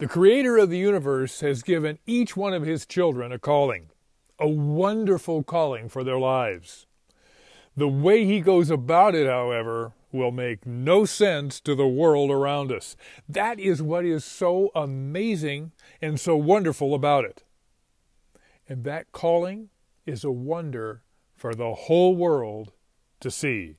The creator of the universe has given each one of his children a calling, a wonderful calling for their lives. The way he goes about it, however, will make no sense to the world around us. That is what is so amazing and so wonderful about it. And that calling is a wonder for the whole world to see.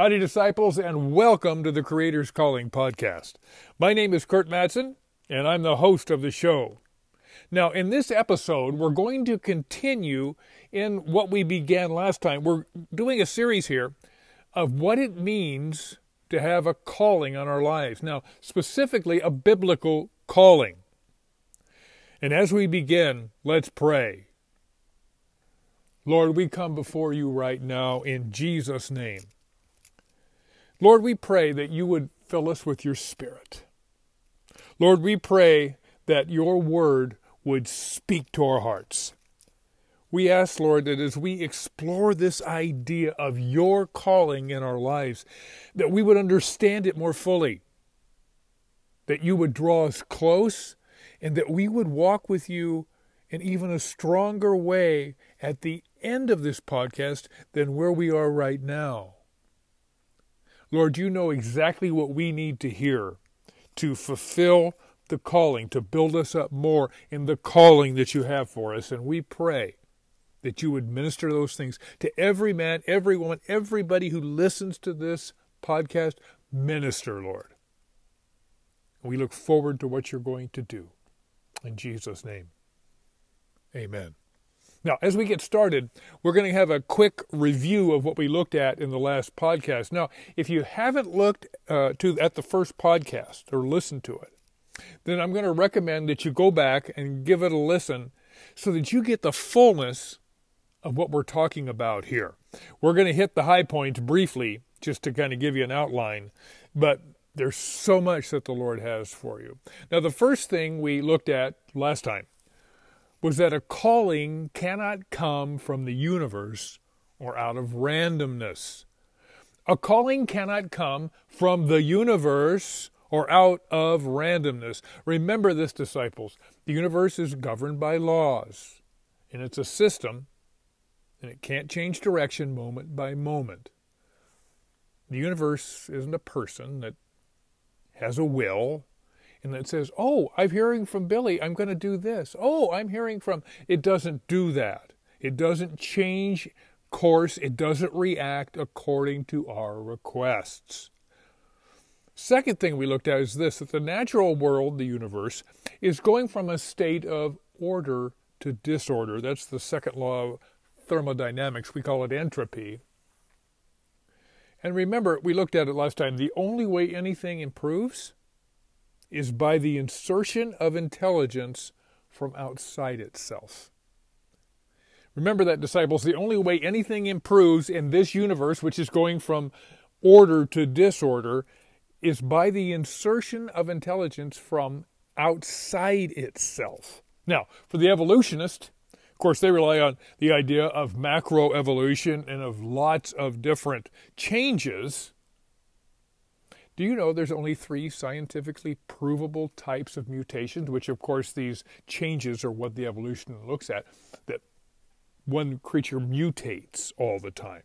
Howdy, disciples, and welcome to the Creator's Calling podcast. My name is Curt Mattson, and I'm the host of the show. Now, in this episode, we're going to continue in what we began last time. We're doing a series here of what it means to have a calling on our lives. Now, specifically, a biblical calling. And as we begin, let's pray. Lord, we come before you right now in Jesus' name. Lord, we pray that you would fill us with your Spirit. Lord, we pray that your word would speak to our hearts. We ask, Lord, that as we explore this idea of your calling in our lives, that we would understand it more fully, that you would draw us close, and that we would walk with you in even a stronger way at the end of this podcast than where we are right now. Lord, you know exactly what we need to hear to fulfill the calling, to build us up more in the calling that you have for us. And we pray that you would minister those things to every man, every woman, everybody who listens to this podcast. Minister, Lord. We look forward to what you're going to do. In Jesus' name, amen. Now, as we get started, we're going to have a quick review of what we looked at in the last podcast. Now, if you haven't looked uh, to at the first podcast or listened to it, then I'm going to recommend that you go back and give it a listen so that you get the fullness of what we're talking about here. We're going to hit the high points briefly just to kind of give you an outline, but there's so much that the Lord has for you. Now, the first thing we looked at last time was that a calling cannot come from the universe or out of randomness. A calling cannot come from the universe or out of randomness. Remember this, disciples. The universe is governed by laws, and it's a system, and it can't change direction moment by moment. The universe isn't a person that has a will and it says, Oh, I'm hearing from Billy, I'm going to do this. Oh, I'm hearing from. It doesn't do that. It doesn't change course, it doesn't react according to our requests. Second thing we looked at is this that the natural world, the universe, is going from a state of order to disorder. That's the second law of thermodynamics. We call it entropy. And remember, we looked at it last time. The only way anything improves is by the insertion of intelligence from outside itself. Remember that, disciples, the only way anything improves in this universe, which is going from order to disorder, is by the insertion of intelligence from outside itself. Now, for the evolutionist, of course, they rely on the idea of macroevolution and of lots of different changes do you know there's only three scientifically provable types of mutations, which, of course, these changes are what the evolution looks at, that one creature mutates all the time?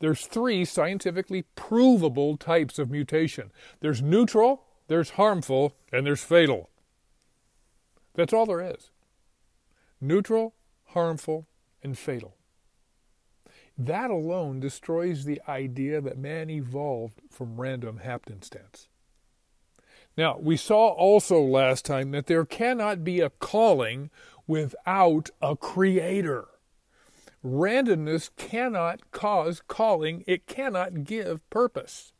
There's three scientifically provable types of mutation there's neutral, there's harmful, and there's fatal. That's all there is neutral, harmful, and fatal. That alone destroys the idea that man evolved from random happenstance. Now, we saw also last time that there cannot be a calling without a creator. Randomness cannot cause calling, it cannot give purpose.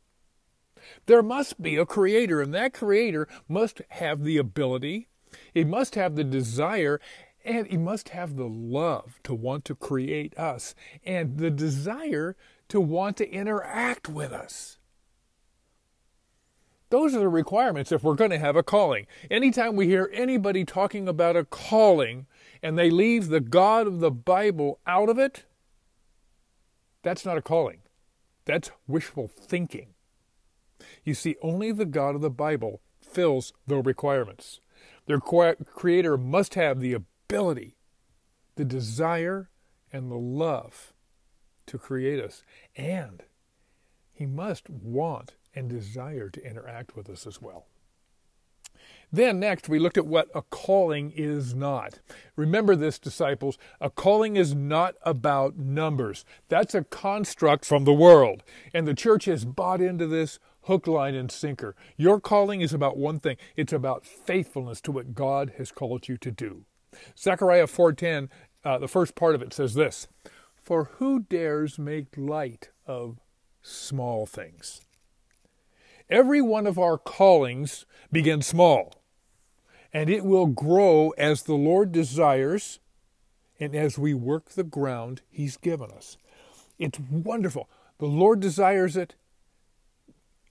There must be a creator, and that creator must have the ability, he must have the desire, and he must have the love to want to create us and the desire to want to interact with us. Those are the requirements if we're going to have a calling. Anytime we hear anybody talking about a calling and they leave the God of the Bible out of it, that's not a calling. That's wishful thinking. You see, only the God of the Bible fills the requirements. Their creator must have the ability, the desire, and the love to create us. And he must want and desire to interact with us as well. Then, next, we looked at what a calling is not. Remember this, disciples. A calling is not about numbers. That's a construct from the world. And the church has bought into this hook, line, and sinker. Your calling is about one thing it's about faithfulness to what God has called you to do. Zechariah 4:10, uh, the first part of it says this: "For who dares make light of small things?" Every one of our callings begins small, and it will grow as the Lord desires and as we work the ground He's given us. It's wonderful. The Lord desires it,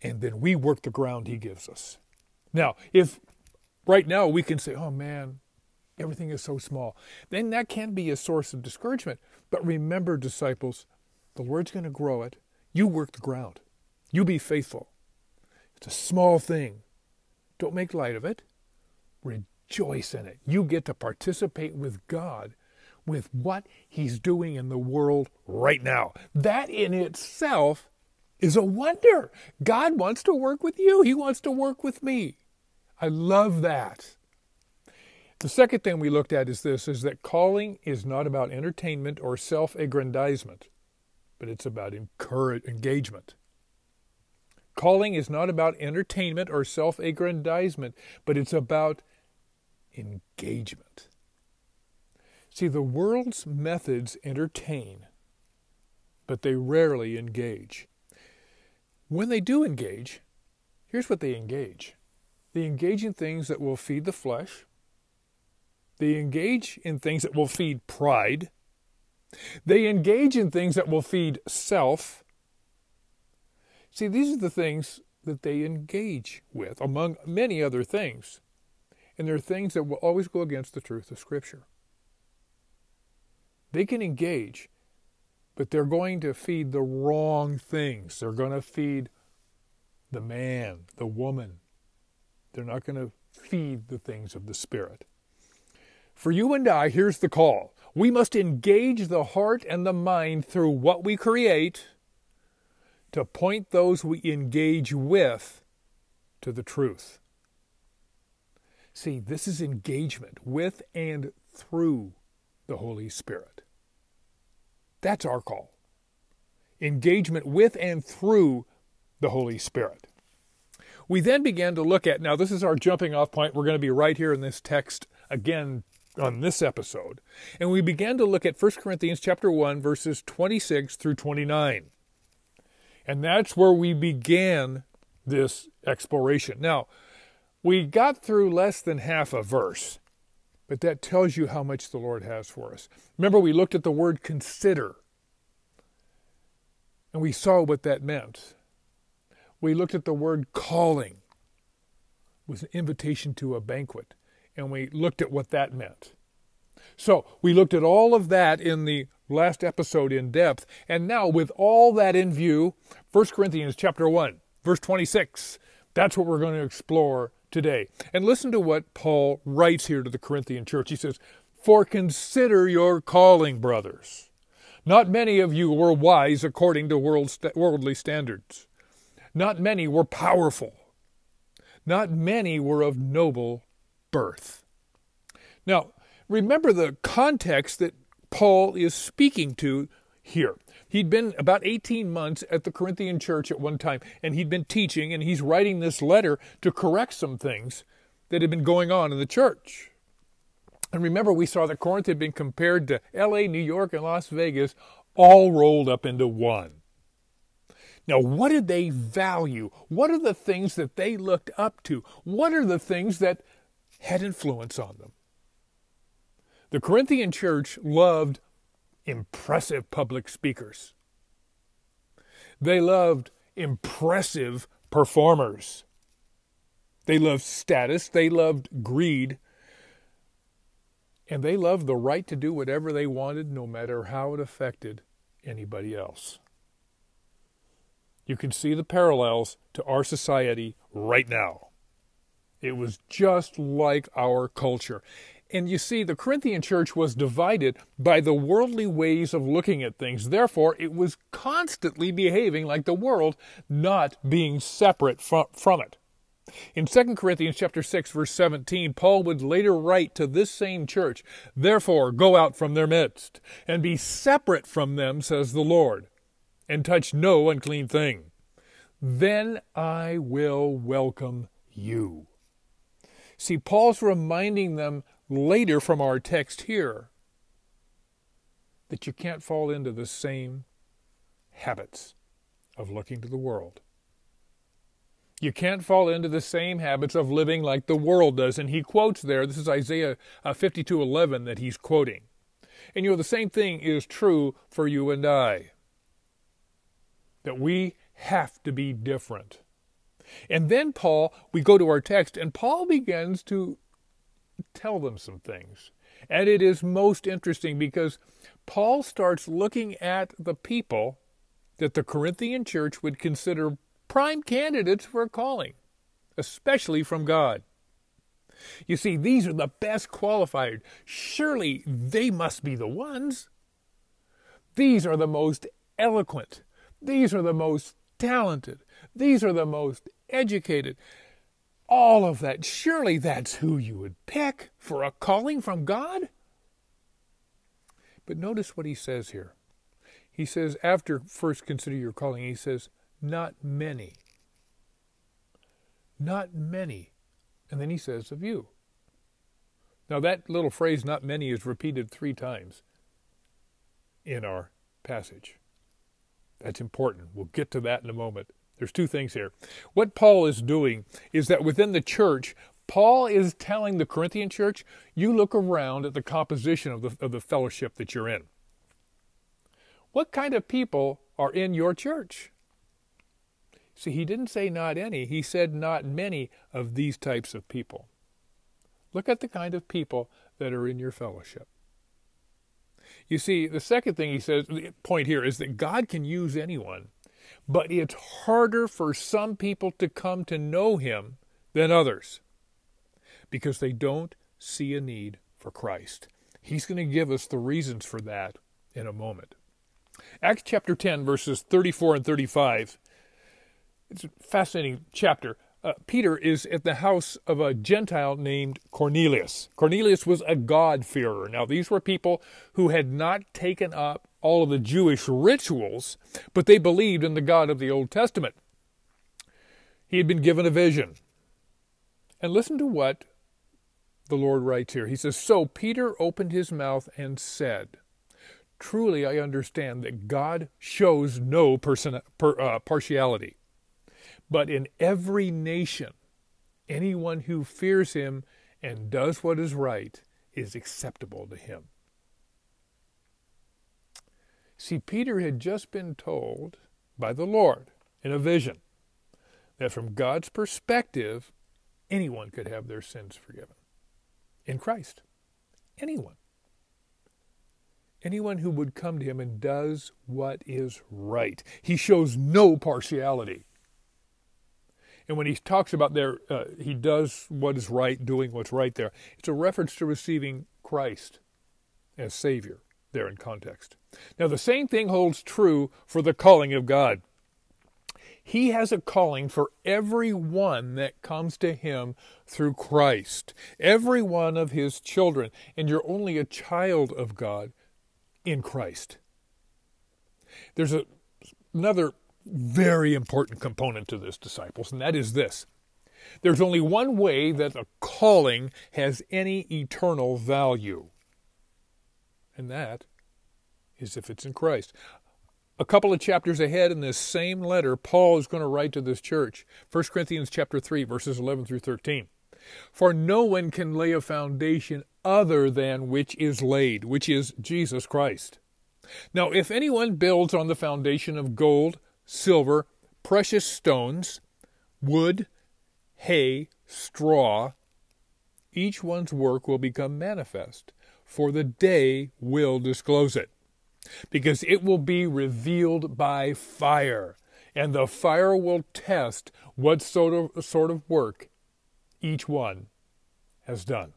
and then we work the ground He gives us. Now, if right now we can say, oh man, everything is so small, then that can be a source of discouragement. But remember, disciples, the Lord's going to grow it. You work the ground, you be faithful. It's a small thing. Don't make light of it. Rejoice in it. You get to participate with God with what He's doing in the world right now. That in itself is a wonder. God wants to work with you, He wants to work with me. I love that. The second thing we looked at is this is that calling is not about entertainment or self-aggrandizement, but it's about encourage, engagement. Calling is not about entertainment or self-aggrandizement, but it's about engagement. See, the world's methods entertain, but they rarely engage. When they do engage, here's what they engage they engage in things that will feed the flesh, they engage in things that will feed pride, they engage in things that will feed self. See, these are the things that they engage with, among many other things. And they're things that will always go against the truth of Scripture. They can engage but they're going to feed the wrong things. They're going to feed the man, the woman. They're not going to feed the things of the Spirit. For you and I, here's the call. We must engage the heart and the mind through what we create to point those we engage with to the truth. See, this is engagement with and through the Holy Spirit. That's our call. Engagement with and through the Holy Spirit. We then began to look at, now this is our jumping off point. We're going to be right here in this text again on this episode. And we began to look at 1 Corinthians chapter 1 verses 26 through 29. And that's where we began this exploration. Now, we got through less than half a verse. But that tells you how much the Lord has for us. Remember, we looked at the word consider, and we saw what that meant. We looked at the word calling, was an invitation to a banquet, and we looked at what that meant. So we looked at all of that in the last episode in depth, and now with all that in view, 1 Corinthians chapter 1, verse 26, that's what we're going to explore today. And listen to what Paul writes here to the Corinthian church. He says, For consider your calling, brothers. Not many of you were wise according to world worldly standards. Not many were powerful. Not many were of noble birth. Now, remember the context that Paul is speaking to here. He'd been about 18 months at the Corinthian church at one time, and he'd been teaching, and he's writing this letter to correct some things that had been going on in the church. And remember, we saw that Corinth had been compared to LA, New York, and Las Vegas, all rolled up into one. Now, what did they value? What are the things that they looked up to? What are the things that had influence on them? The Corinthian church loved impressive public speakers. They loved impressive performers. They loved status, they loved greed, and they loved the right to do whatever they wanted, no matter how it affected anybody else. You can see the parallels to our society right now. It was just like our culture. And you see, the Corinthian church was divided by the worldly ways of looking at things. Therefore, it was constantly behaving like the world, not being separate from, it. In 2 Corinthians chapter 6 verse 17, Paul would later write to this same church, "Therefore go out from their midst and be separate from them," says the Lord, "and touch no unclean thing. Then I will welcome you." See, Paul's reminding them later from our text here that you can't fall into the same habits of looking to the world. You can't fall into the same habits of living like the world does. And he quotes there, this is Isaiah uh, 52:11 that he's quoting. And you know, the same thing is true for you and I. That we have to be different. And then Paul, we go to our text, and Paul begins to tell them some things. And it is most interesting because Paul starts looking at the people that the Corinthian church would consider prime candidates for a calling, especially from God. You see, these are the best qualified. Surely they must be the ones. These are the most eloquent. These are the most talented. These are the most educated all of that. Surely that's who you would pick for a calling from God. But notice what he says here. He says, after first consider your calling, he says, not many. Not many. And then he says, of you. Now, that little phrase, not many, is repeated three times in our passage. That's important. We'll get to that in a moment. There's two things here. What Paul is doing is that within the church, Paul is telling the Corinthian church, you look around at the composition of the, of the fellowship that you're in. What kind of people are in your church? See, he didn't say not any, he said not many of these types of people. Look at the kind of people that are in your fellowship. You see, the second thing he says, the point here is that God can use anyone but it's harder for some people to come to know him than others because they don't see a need for Christ. He's going to give us the reasons for that in a moment. Acts chapter 10, verses 34 and 35. It's a fascinating chapter. Uh, Peter is at the house of a Gentile named Cornelius. Cornelius was a God-fearer. Now, these were people who had not taken up all of the Jewish rituals, but they believed in the God of the Old Testament. He had been given a vision. And listen to what the Lord writes here. He says, So Peter opened his mouth and said, Truly I understand that God shows no person, per, uh, partiality, but in every nation, anyone who fears him and does what is right is acceptable to him. See, Peter had just been told by the Lord in a vision that from God's perspective, anyone could have their sins forgiven in Christ. Anyone. Anyone who would come to him and does what is right. He shows no partiality. And when he talks about there, uh, he does what is right, doing what's right there, it's a reference to receiving Christ as Savior there in context. Now, the same thing holds true for the calling of God. He has a calling for every one that comes to him through Christ, every one of his children, and you're only a child of God in Christ. There's a, another very important component to this, disciples, and that is this. There's only one way that a calling has any eternal value, and that is if it's in Christ. A couple of chapters ahead in this same letter, Paul is going to write to this church. 1 Corinthians chapter 3, verses 11 through 13. For no one can lay a foundation other than which is laid, which is Jesus Christ. Now, if anyone builds on the foundation of gold, silver, precious stones, wood, hay, straw, each one's work will become manifest, for the day will disclose it. Because it will be revealed by fire, and the fire will test what sort of, sort of work each one has done.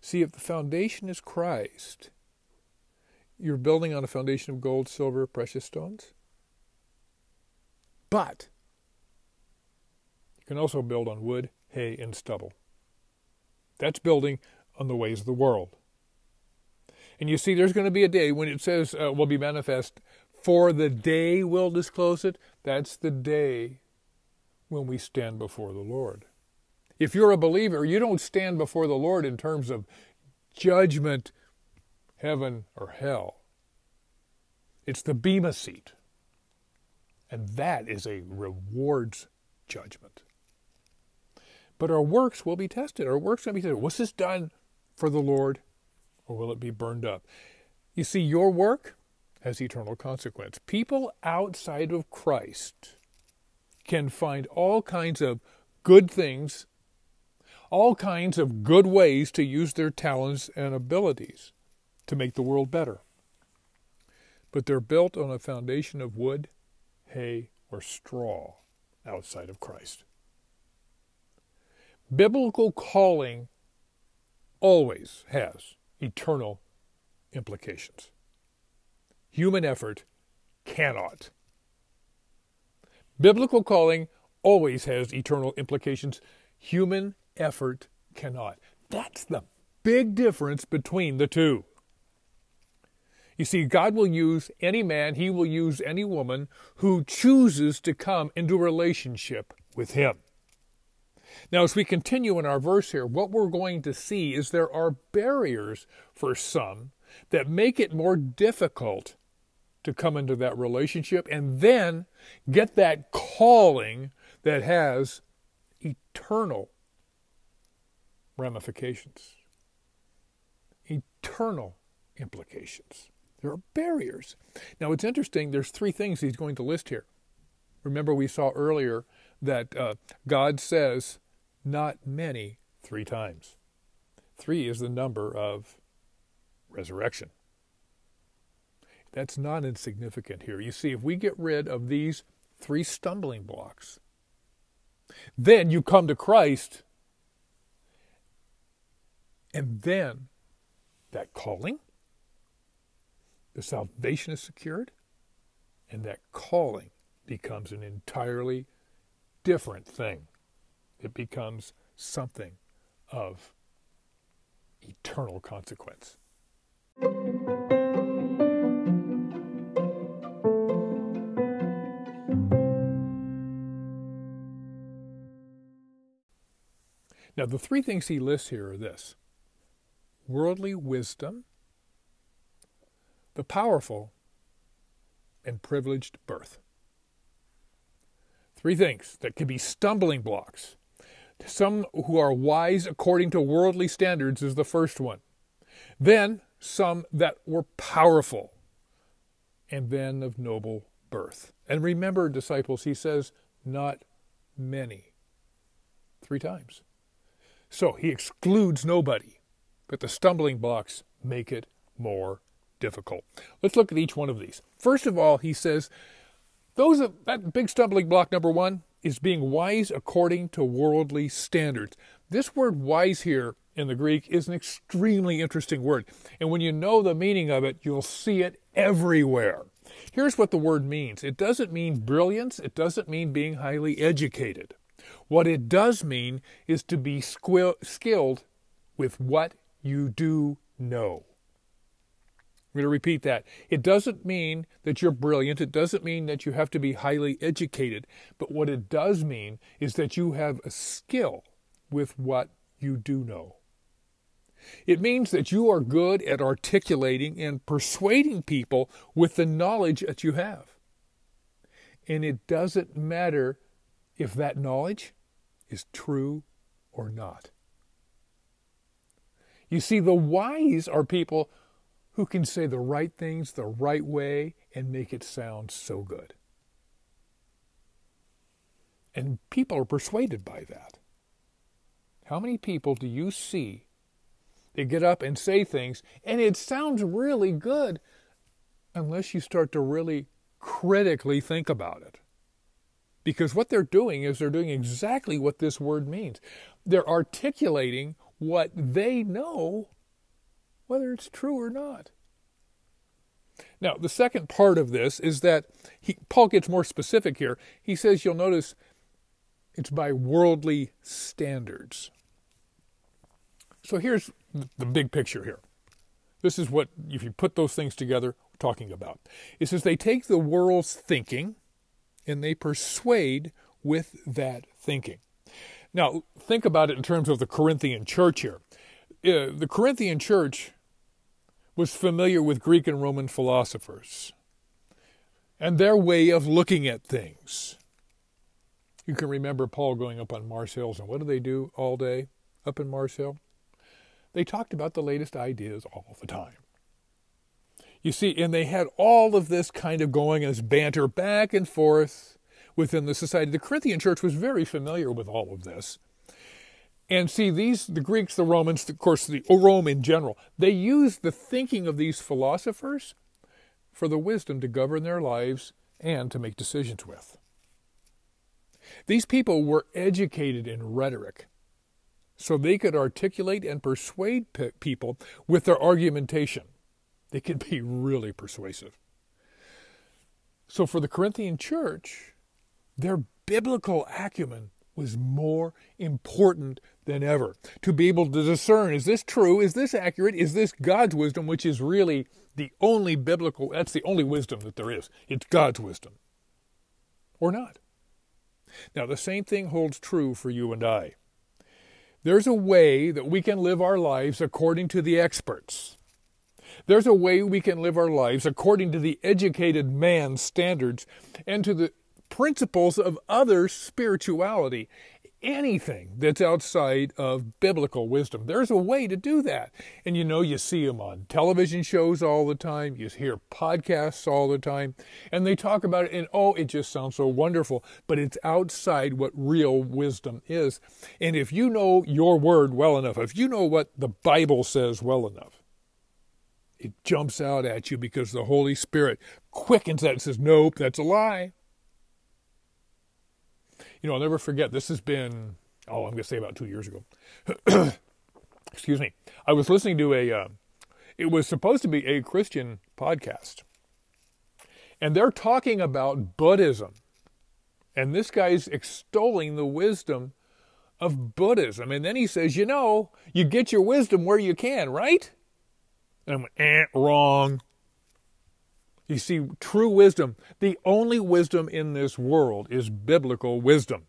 See, if the foundation is Christ, you're building on a foundation of gold, silver, precious stones. But you can also build on wood, hay, and stubble. That's building on the ways of the world. And you see, there's going to be a day when it says uh, will be manifest, for the day will disclose it. That's the day when we stand before the Lord. If you're a believer, you don't stand before the Lord in terms of judgment, heaven, or hell. It's the Bema seat. And that is a rewards judgment. But our works will be tested. Our works will be tested. Was this done for the Lord or will it be burned up? You see, your work has eternal consequence. People outside of Christ can find all kinds of good things, all kinds of good ways to use their talents and abilities to make the world better. But they're built on a foundation of wood, hay, or straw outside of Christ. Biblical calling always has eternal implications. Human effort cannot. Biblical calling always has eternal implications. Human effort cannot. That's the big difference between the two. You see, God will use any man, He will use any woman who chooses to come into relationship with Him. Now, as we continue in our verse here, what we're going to see is there are barriers for some that make it more difficult to come into that relationship and then get that calling that has eternal ramifications, eternal implications. There are barriers. Now, it's interesting, there's three things he's going to list here. Remember, we saw earlier that uh, God says, not many, three times. Three is the number of resurrection. That's not insignificant here. You see, if we get rid of these three stumbling blocks, then you come to Christ, and then that calling, the salvation is secured, and that calling becomes an entirely different thing it becomes something of eternal consequence. Now, the three things he lists here are this worldly wisdom, the powerful, and privileged birth. Three things that can be stumbling blocks some who are wise according to worldly standards is the first one. Then some that were powerful, and then of noble birth. And remember, disciples, he says, not many. Three times. So he excludes nobody, but the stumbling blocks make it more difficult. Let's look at each one of these. First of all, he says, those that big stumbling block number one, is being wise according to worldly standards. This word wise here in the Greek is an extremely interesting word. And when you know the meaning of it, you'll see it everywhere. Here's what the word means it doesn't mean brilliance, it doesn't mean being highly educated. What it does mean is to be skilled with what you do know. I'm going to repeat that. It doesn't mean that you're brilliant. It doesn't mean that you have to be highly educated. But what it does mean is that you have a skill with what you do know. It means that you are good at articulating and persuading people with the knowledge that you have. And it doesn't matter if that knowledge is true or not. You see, the wise are people who can say the right things the right way and make it sound so good. And people are persuaded by that. How many people do you see they get up and say things and it sounds really good unless you start to really critically think about it? Because what they're doing is they're doing exactly what this word means. They're articulating what they know, whether it's true or not. Now, the second part of this is that he, Paul gets more specific here. He says, you'll notice it's by worldly standards. So here's the big picture here. This is what, if you put those things together, we're talking about. It says they take the world's thinking and they persuade with that thinking. Now, think about it in terms of the Corinthian church here. Uh, the Corinthian church was familiar with Greek and Roman philosophers and their way of looking at things. You can remember Paul going up on Mars Hills, and what do they do all day up in Mars Hill? They talked about the latest ideas all the time. You see, and they had all of this kind of going as banter back and forth within the society. The Corinthian church was very familiar with all of this. And see, these, the Greeks, the Romans, of course, the Rome in general, they used the thinking of these philosophers for the wisdom to govern their lives and to make decisions with. These people were educated in rhetoric so they could articulate and persuade people with their argumentation. They could be really persuasive. So for the Corinthian church, their biblical acumen was more important than ever. To be able to discern is this true? Is this accurate? Is this God's wisdom, which is really the only biblical, that's the only wisdom that there is. It's God's wisdom. Or not. Now, the same thing holds true for you and I. There's a way that we can live our lives according to the experts. There's a way we can live our lives according to the educated man's standards and to the principles of other spirituality anything that's outside of biblical wisdom. There's a way to do that. And you know, you see them on television shows all the time, you hear podcasts all the time, and they talk about it, and oh, it just sounds so wonderful, but it's outside what real wisdom is. And if you know your word well enough, if you know what the Bible says well enough, it jumps out at you because the Holy Spirit quickens that and says, Nope, that's a lie you know, I'll never forget. This has been, oh, I'm going to say about two years ago. Excuse me. I was listening to a, uh, it was supposed to be a Christian podcast. And they're talking about Buddhism. And this guy's extolling the wisdom of Buddhism. And then he says, you know, you get your wisdom where you can, right? And I'm eh, wrong. You see, true wisdom, the only wisdom in this world is biblical wisdom.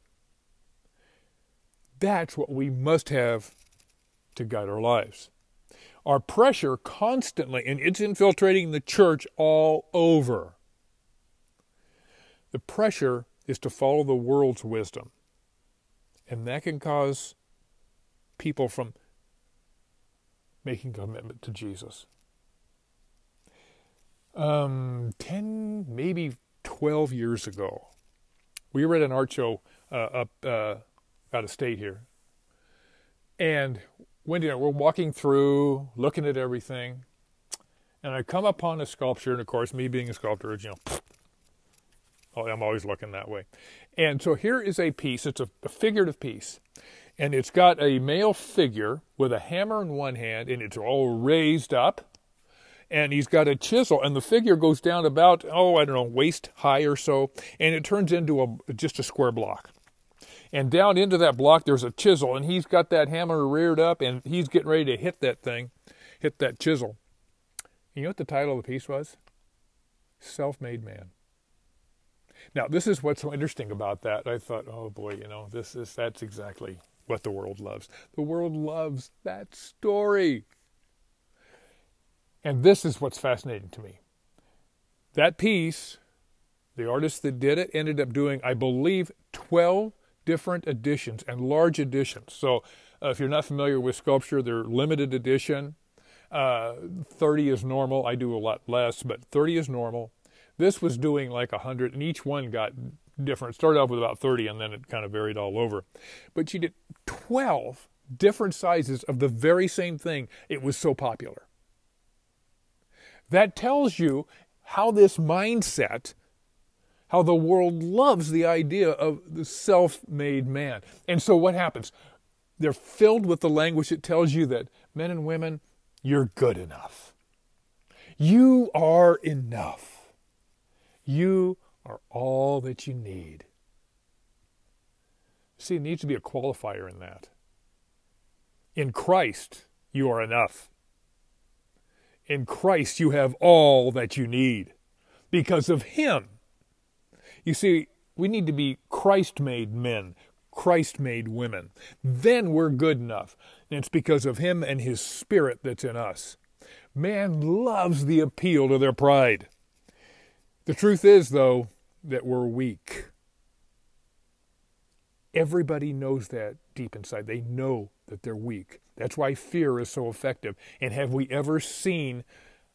That's what we must have to guide our lives. Our pressure constantly, and it's infiltrating the church all over. The pressure is to follow the world's wisdom. And that can cause people from making commitment to Jesus um, 10, maybe 12 years ago. We were at an art show uh, up uh, out of state here. And Wendy and I were walking through, looking at everything. And I come upon a sculpture, and of course, me being a sculptor, you know, I'm always looking that way. And so here is a piece, it's a, a figurative piece. And it's got a male figure with a hammer in one hand, and it's all raised up and he's got a chisel, and the figure goes down about, oh, I don't know, waist high or so, and it turns into a just a square block. And down into that block, there's a chisel, and he's got that hammer reared up, and he's getting ready to hit that thing, hit that chisel. And You know what the title of the piece was? Self Made Man. Now, this is what's so interesting about that. I thought, oh boy, you know, this is that's exactly what the world loves. The world loves that story. And this is what's fascinating to me. That piece, the artist that did it ended up doing, I believe, 12 different editions and large editions. So uh, if you're not familiar with sculpture, they're limited edition. Uh, 30 is normal. I do a lot less, but 30 is normal. This was doing like 100, and each one got different. Started off with about 30, and then it kind of varied all over. But she did 12 different sizes of the very same thing. It was so popular. That tells you how this mindset, how the world loves the idea of the self made man. And so what happens? They're filled with the language that tells you that men and women, you're good enough. You are enough. You are all that you need. See, it needs to be a qualifier in that. In Christ, you are enough. In Christ, you have all that you need because of Him. You see, we need to be Christ made men, Christ made women. Then we're good enough. And it's because of Him and His Spirit that's in us. Man loves the appeal to their pride. The truth is, though, that we're weak. Everybody knows that deep inside. They know that they're weak. That's why fear is so effective. And have we ever seen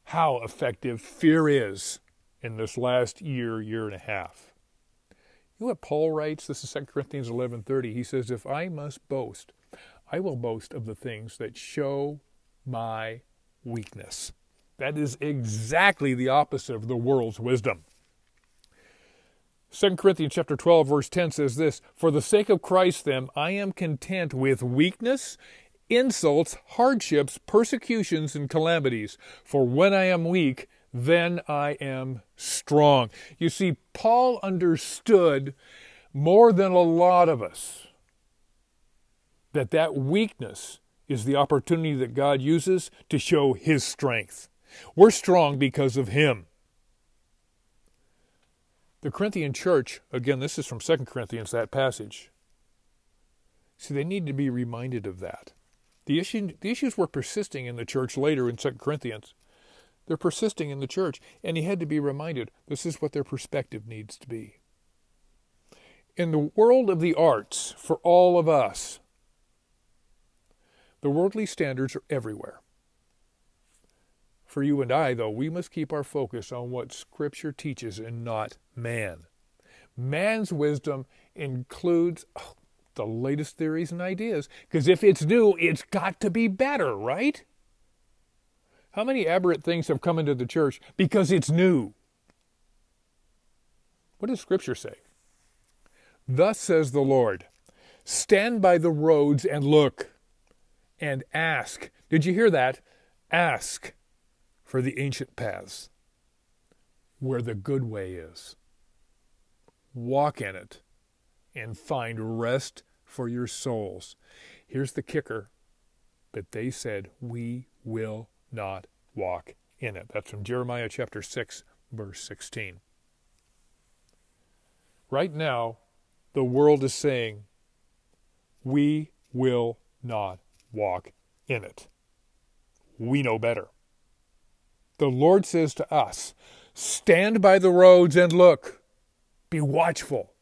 how effective fear is in this last year, year and a half? You know what Paul writes? This is 2 Corinthians 11:30. He says, "If I must boast, I will boast of the things that show my weakness." That is exactly the opposite of the world's wisdom. 2 Corinthians chapter 12 verse 10 says this, "For the sake of Christ then I am content with weakness, insults, hardships, persecutions and calamities, for when I am weak, then I am strong." You see, Paul understood more than a lot of us that that weakness is the opportunity that God uses to show his strength. We're strong because of him. The Corinthian church, again, this is from 2 Corinthians, that passage. See, they need to be reminded of that. The, issue, the issues were persisting in the church later in 2 Corinthians. They're persisting in the church, and he had to be reminded this is what their perspective needs to be. In the world of the arts, for all of us, the worldly standards are everywhere. For you and I, though, we must keep our focus on what Scripture teaches and not man. Man's wisdom includes oh, the latest theories and ideas, because if it's new, it's got to be better, right? How many aberrant things have come into the church because it's new? What does Scripture say? Thus says the Lord Stand by the roads and look and ask. Did you hear that? Ask for the ancient paths where the good way is. Walk in it and find rest for your souls. Here's the kicker But they said, We will not walk in it. That's from Jeremiah chapter 6, verse 16. Right now, the world is saying, We will not walk in it. We know better the Lord says to us stand by the roads and look, be watchful,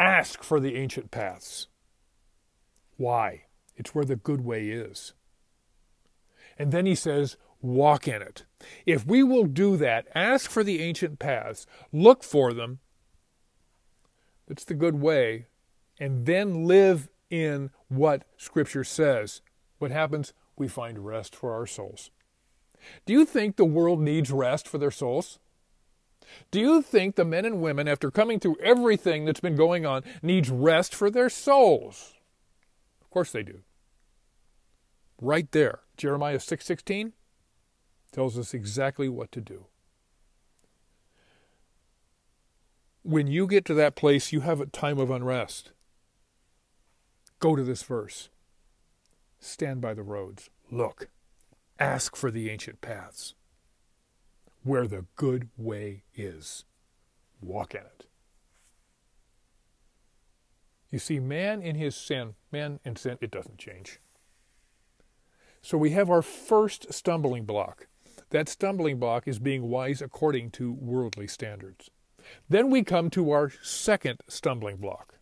ask for the ancient paths. Why? It's where the good way is. And then he says, walk in it. If we will do that, ask for the ancient paths, look for them, that's the good way, and then live in what Scripture says, what happens? We find rest for our souls. Do you think the world needs rest for their souls? Do you think the men and women, after coming through everything that's been going on, needs rest for their souls? Of course they do. Right there, Jeremiah 6:16 tells us exactly what to do. When you get to that place, you have a time of unrest. Go to this verse. Stand by the roads. Look. Ask for the ancient paths where the good way is. Walk in it. You see, man in his sin, man in sin, it doesn't change. So we have our first stumbling block. That stumbling block is being wise according to worldly standards. Then we come to our second stumbling block.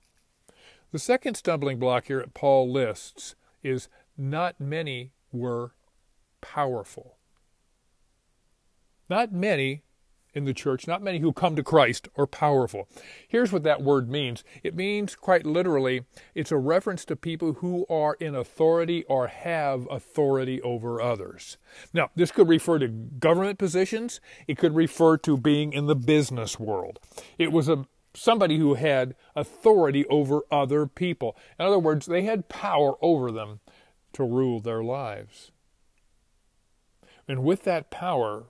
The second stumbling block here that Paul lists is not many were powerful. Not many in the church, not many who come to Christ are powerful. Here's what that word means it means, quite literally, it's a reference to people who are in authority or have authority over others. Now, this could refer to government positions, it could refer to being in the business world. It was a somebody who had authority over other people. In other words, they had power over them to rule their lives. And with that power,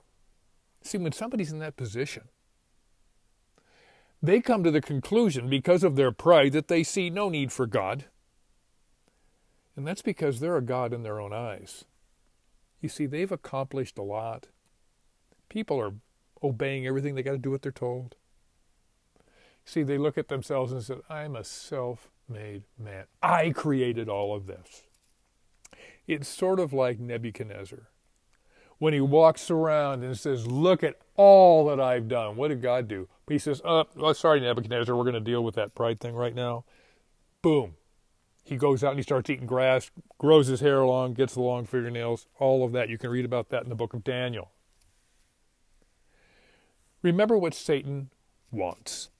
See, when somebody's in that position, they come to the conclusion, because of their pride, that they see no need for God. And that's because they're a God in their own eyes. You see, they've accomplished a lot. People are obeying everything they got to do what they're told. See, they look at themselves and say, I'm a self made man. I created all of this. It's sort of like Nebuchadnezzar when he walks around and says, Look at all that I've done. What did God do? He says, Oh, well, sorry, Nebuchadnezzar, we're going to deal with that pride thing right now. Boom. He goes out and he starts eating grass, grows his hair long, gets the long fingernails, all of that. You can read about that in the book of Daniel. Remember what Satan wants.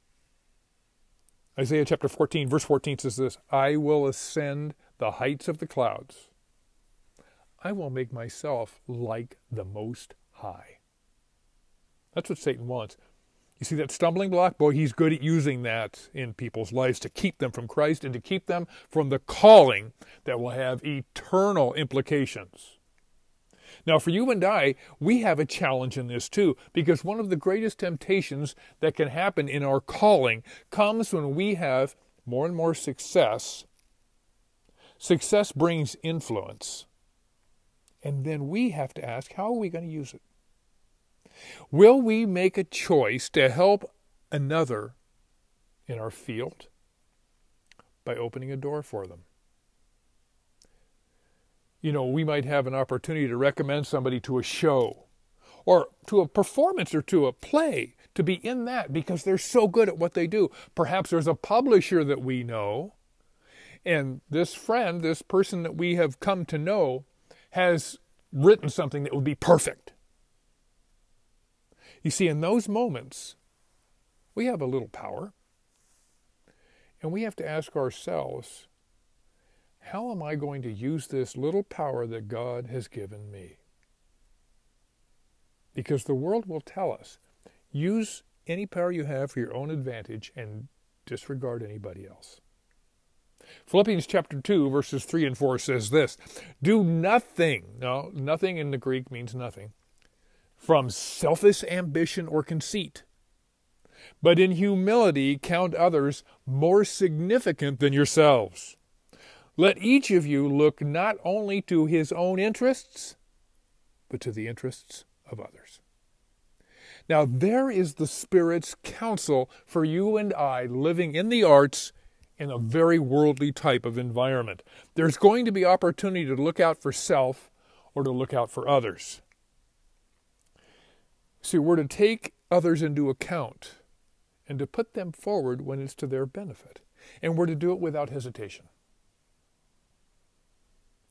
Isaiah chapter 14, verse 14 says this I will ascend the heights of the clouds. I will make myself like the Most High. That's what Satan wants. You see that stumbling block? Boy, he's good at using that in people's lives to keep them from Christ and to keep them from the calling that will have eternal implications. Now, for you and I, we have a challenge in this too, because one of the greatest temptations that can happen in our calling comes when we have more and more success. Success brings influence. And then we have to ask how are we going to use it? Will we make a choice to help another in our field by opening a door for them? You know, we might have an opportunity to recommend somebody to a show or to a performance or to a play to be in that because they're so good at what they do. Perhaps there's a publisher that we know, and this friend, this person that we have come to know, has written something that would be perfect. You see, in those moments, we have a little power. And we have to ask ourselves, how am I going to use this little power that God has given me? Because the world will tell us use any power you have for your own advantage and disregard anybody else. Philippians chapter 2, verses 3 and 4 says this Do nothing, no, nothing in the Greek means nothing, from selfish ambition or conceit, but in humility count others more significant than yourselves. Let each of you look not only to his own interests, but to the interests of others. Now, there is the Spirit's counsel for you and I living in the arts in a very worldly type of environment. There's going to be opportunity to look out for self or to look out for others. See, we're to take others into account and to put them forward when it's to their benefit. And we're to do it without hesitation.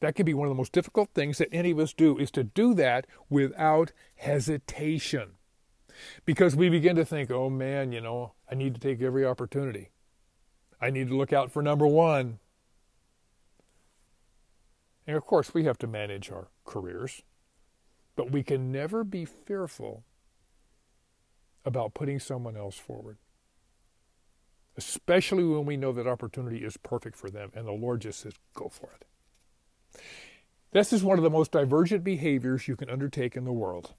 That can be one of the most difficult things that any of us do is to do that without hesitation. Because we begin to think, oh man, you know, I need to take every opportunity. I need to look out for number one. And of course, we have to manage our careers, but we can never be fearful about putting someone else forward, especially when we know that opportunity is perfect for them and the Lord just says, go for it. This is one of the most divergent behaviors you can undertake in the world.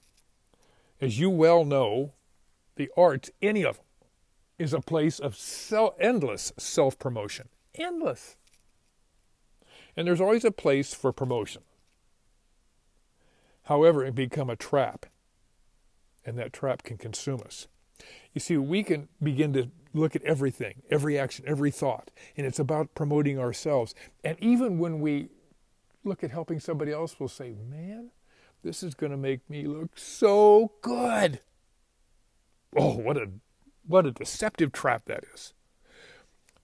As you well know, the arts, any of them, is a place of self, endless self promotion. Endless. And there's always a place for promotion. However, it become a trap, and that trap can consume us. You see, we can begin to look at everything, every action, every thought, and it's about promoting ourselves. And even when we look at helping somebody else, we'll say, man, this is going to make me look so good. Oh, what a what a deceptive trap that is.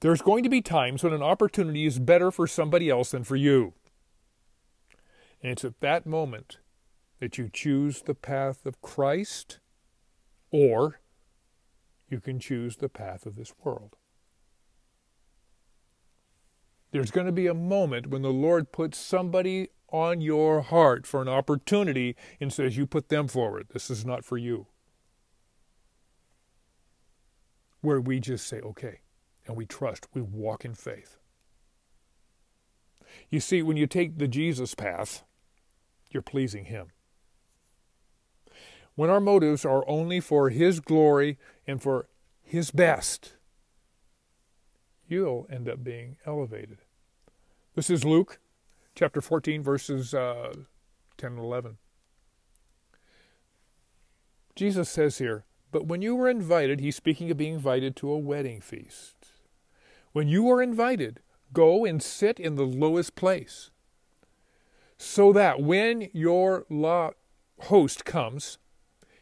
There's going to be times when an opportunity is better for somebody else than for you. And it's at that moment that you choose the path of Christ or you can choose the path of this world. There's going to be a moment when the Lord puts somebody on your heart for an opportunity and says, You put them forward. This is not for you. Where we just say, Okay, and we trust, we walk in faith. You see, when you take the Jesus path, you're pleasing Him. When our motives are only for His glory and for His best, you'll end up being elevated. This is Luke chapter 14, verses uh, 10 and 11. Jesus says here, But when you were invited, he's speaking of being invited to a wedding feast. When you are invited, go and sit in the lowest place, so that when your host comes,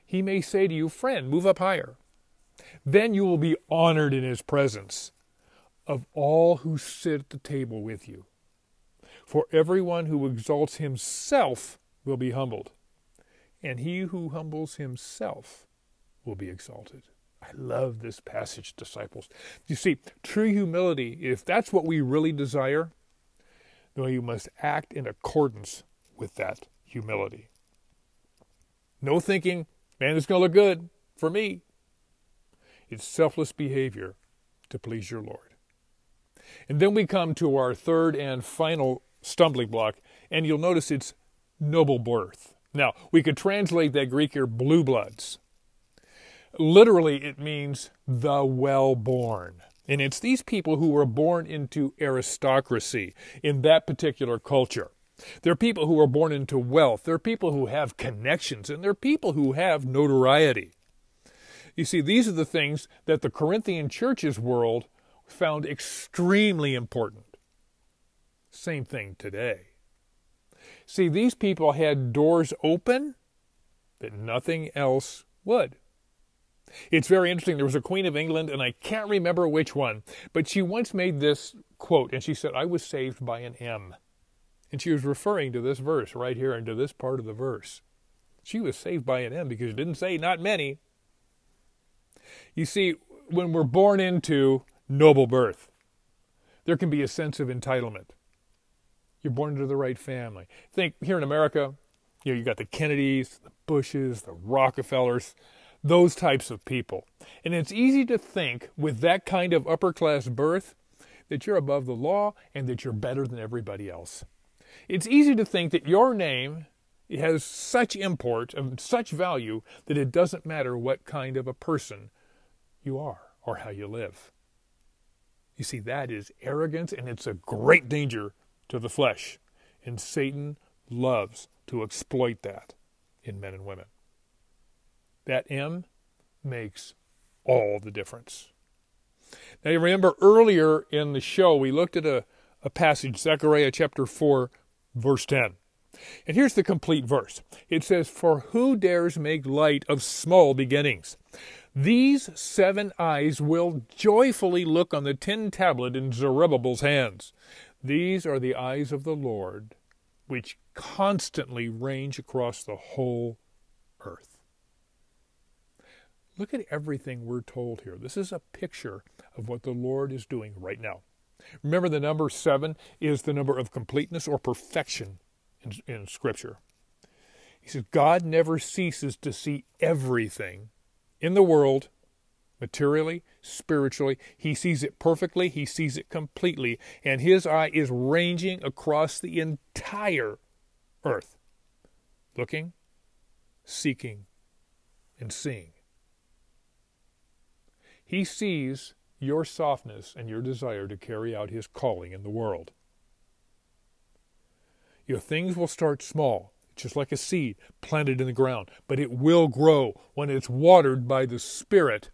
he may say to you, Friend, move up higher. Then you will be honored in his presence of all who sit at the table with you. For everyone who exalts himself will be humbled, and he who humbles himself will be exalted. I love this passage, disciples. You see, true humility, if that's what we really desire, then you must act in accordance with that humility. No thinking, man, it's going to look good for me. It's selfless behavior to please your Lord. And then we come to our third and final stumbling block, and you'll notice it's noble birth. Now, we could translate that Greek here, blue bloods. Literally, it means the well born. And it's these people who were born into aristocracy in that particular culture. They're people who are born into wealth. They're people who have connections, and they're people who have notoriety. You see, these are the things that the Corinthian church's world found extremely important. Same thing today. See, these people had doors open that nothing else would. It's very interesting. There was a Queen of England, and I can't remember which one, but she once made this quote, and she said, I was saved by an M. And she was referring to this verse right here and to this part of the verse. She was saved by an M because it didn't say not many. You see, when we're born into noble birth, there can be a sense of entitlement. You're born into the right family. Think here in America, you know, you got the Kennedys, the Bushes, the Rockefellers, those types of people. And it's easy to think with that kind of upper class birth that you're above the law and that you're better than everybody else. It's easy to think that your name has such import and such value that it doesn't matter what kind of a person you are or how you live. You see, that is arrogance and it's a great danger to the flesh. And Satan loves to exploit that in men and women. That M makes all the difference. Now, you remember earlier in the show, we looked at a, a passage, Zechariah chapter 4, verse 10. And here's the complete verse it says, For who dares make light of small beginnings? These seven eyes will joyfully look on the tin tablet in Zerubbabel's hands. These are the eyes of the Lord, which constantly range across the whole. Look at everything we're told here. This is a picture of what the Lord is doing right now. Remember, the number seven is the number of completeness or perfection in, in Scripture. He says, God never ceases to see everything in the world materially, spiritually. He sees it perfectly, he sees it completely, and his eye is ranging across the entire earth, looking, seeking, and seeing. He sees your softness and your desire to carry out his calling in the world. Your things will start small, just like a seed planted in the ground, but it will grow when it's watered by the Spirit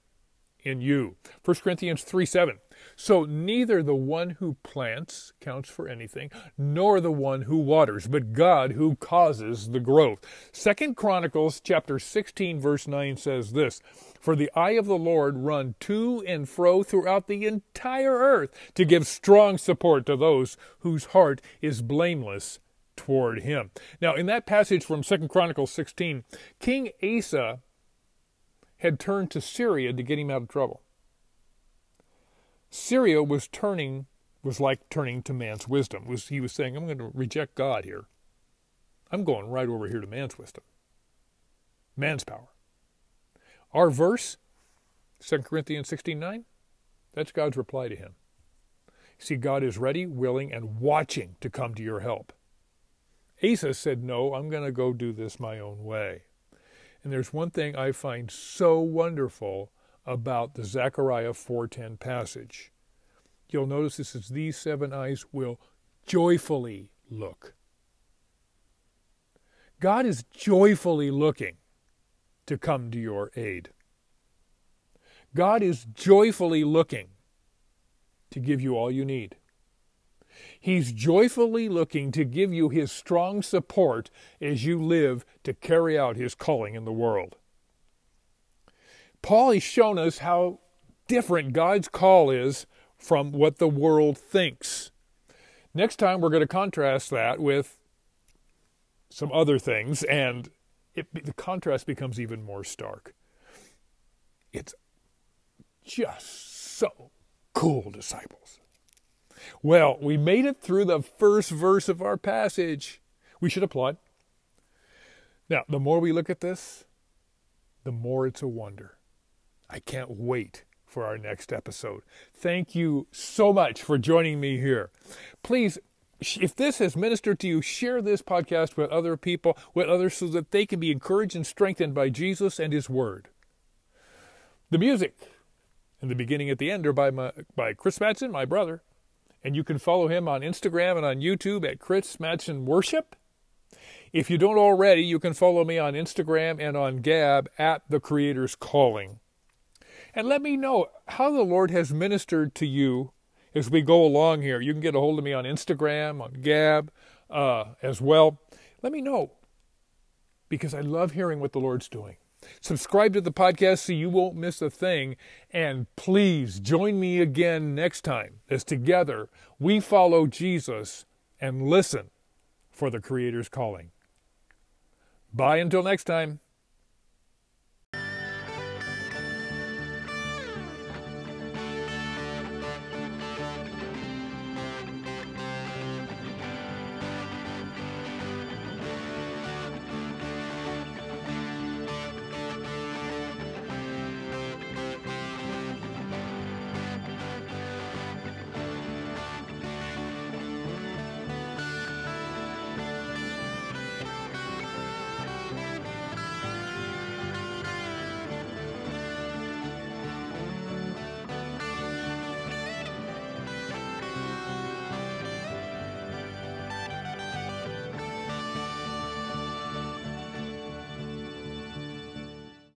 in you. 1 Corinthians 3 7. So neither the one who plants counts for anything, nor the one who waters, but God who causes the growth. Second Chronicles chapter 16 verse 9 says this, For the eye of the Lord run to and fro throughout the entire earth to give strong support to those whose heart is blameless toward him. Now in that passage from Second Chronicles 16, King Asa had turned to Syria to get him out of trouble. Syria was turning was like turning to man's wisdom. Was he was saying, I'm going to reject God here. I'm going right over here to man's wisdom. Man's power. Our verse, 2 Corinthians 16:9, that's God's reply to him. See, God is ready, willing, and watching to come to your help. Asa said, No, I'm going to go do this my own way. And there's one thing I find so wonderful about the Zechariah 4:10 passage. You'll notice this is these seven eyes will joyfully look. God is joyfully looking to come to your aid. God is joyfully looking to give you all you need. He's joyfully looking to give you his strong support as you live to carry out his calling in the world. Paul has shown us how different God's call is from what the world thinks. Next time, we're going to contrast that with some other things, and it, the contrast becomes even more stark. It's just so cool, disciples. Well, we made it through the first verse of our passage. We should applaud. Now, the more we look at this, the more it's a wonder. I can't wait for our next episode. Thank you so much for joining me here. Please, if this has ministered to you, share this podcast with other people, with others, so that they can be encouraged and strengthened by Jesus and His Word. The music in the beginning at the end are by, my, by Chris Mattson, my brother. And you can follow him on Instagram and on YouTube at Chris Mattson Worship. If you don't already, you can follow me on Instagram and on Gab at The Creator's Calling. And let me know how the Lord has ministered to you as we go along here. You can get a hold of me on Instagram, on Gab uh, as well. Let me know because I love hearing what the Lord's doing. Subscribe to the podcast so you won't miss a thing. And please join me again next time as together we follow Jesus and listen for the Creator's calling. Bye until next time.